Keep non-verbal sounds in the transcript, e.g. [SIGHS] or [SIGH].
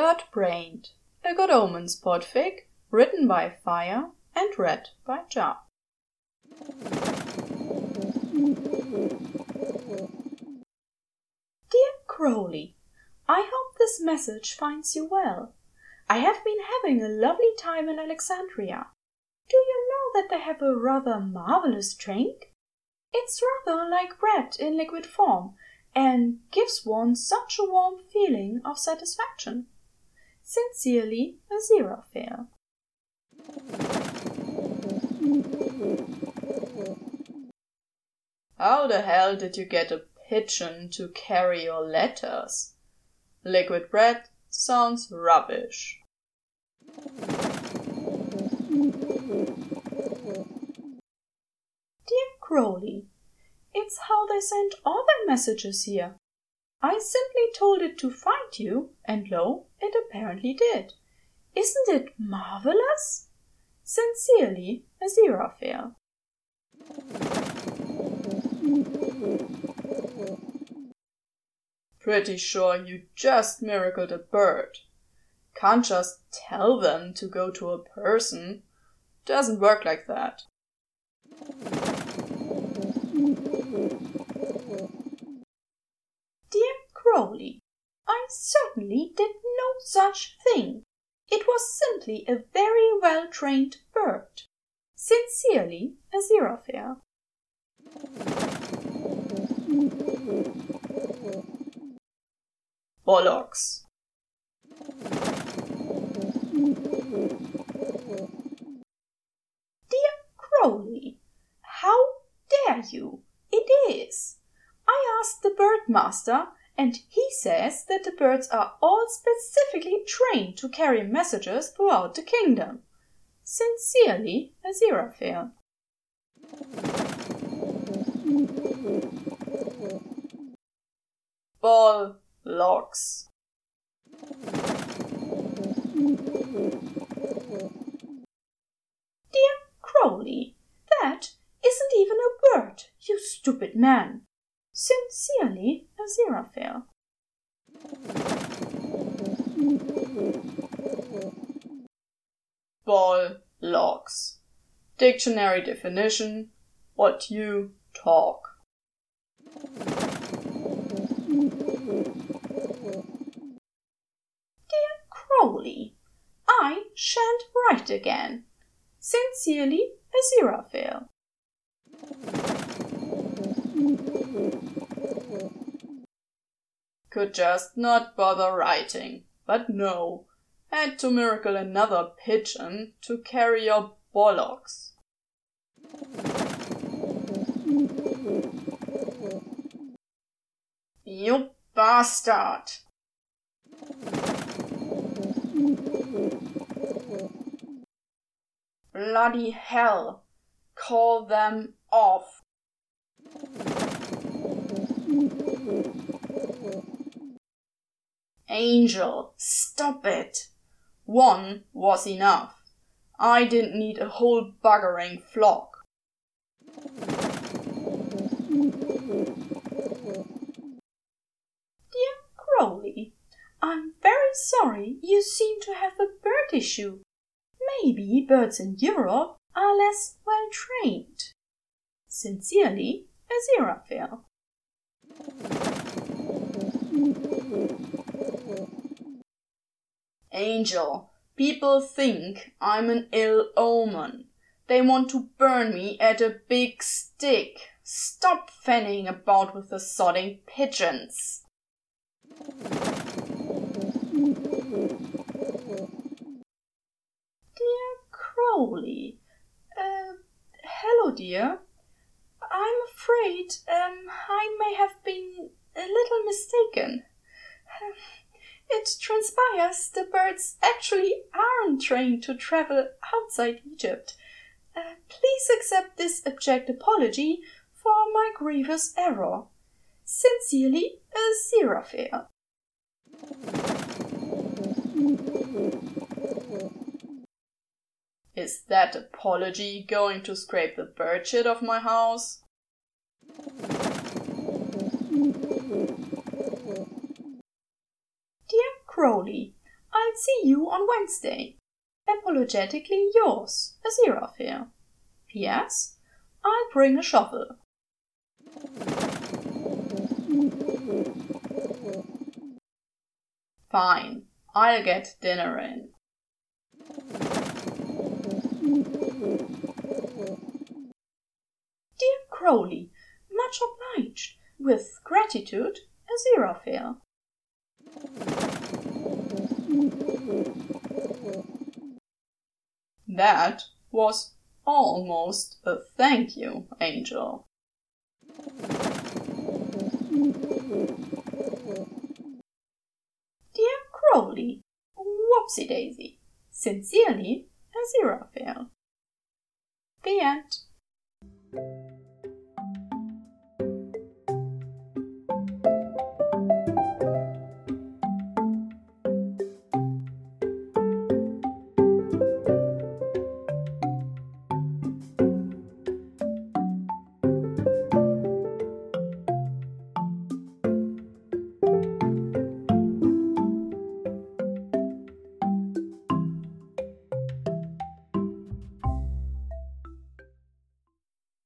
Bird Brained, a Good Omens podfic, written by Fyre and read by Jar. Dear Crowley, I hope this message finds you well. I have been having a lovely time in Alexandria. Do you know that they have a rather marvelous drink? It's rather like bread in liquid form and gives one such a warm feeling of satisfaction. Sincerely, Aziraphale. How the hell did you get a pigeon to carry your letters? Liquid bread sounds rubbish. Dear Crowley, it's how they send all their messages here. I simply told it to find you, and lo, it apparently did. Isn't it marvelous? Sincerely, Aziraphale. Pretty sure you just miracled a bird. Can't just tell them to go to a person. Doesn't work like that. Dear Crowley, I certainly did no such thing. It was simply a very well trained bird. Sincerely, Aziraphale. Bollocks. Dear Crowley, how dare you? It is. I asked the bird master, and he says that the birds are all specifically trained to carry messages throughout the kingdom. Sincerely, Aziraphale. Ball locks. Dear Crowley, that isn't even a bird, you stupid man. Sincerely, Aziraphale. Ball locks. Dictionary definition what you talk. Dear Crowley, I shan't write again. Sincerely, Aziraphale. Could just not bother writing. But no, had to miracle another pigeon to carry your bollocks. You bastard! Bloody hell! Call them off! Angel, stop it! One was enough. I didn't need a whole buggering flock. Dear Crowley, I'm very sorry you seem to have a bird issue. Maybe birds in Europe are less well trained. Sincerely, Aziraphale. Angel, people think I'm an ill omen. They want to burn me at a big stick. Stop fanning about with the sodding pigeons. Dear Crowley, uh, hello, dear. Afraid um, I may have been a little mistaken. [SIGHS] It transpires the birds actually aren't trained to travel outside Egypt. Uh, please accept this abject apology for my grievous error. Sincerely, a Aziraphale. Is that apology going to scrape the bird shit off my house? Dear Crowley, I'll see you on Wednesday. Apologetically yours, Aziraphale. P.S. I'll bring a shovel. Fine, I'll get dinner in. Dear Crowley. With gratitude, Aziraphale. That was almost a thank you, Angel. Dear Crowley, whoopsie daisy. Sincerely, Aziraphale. The end.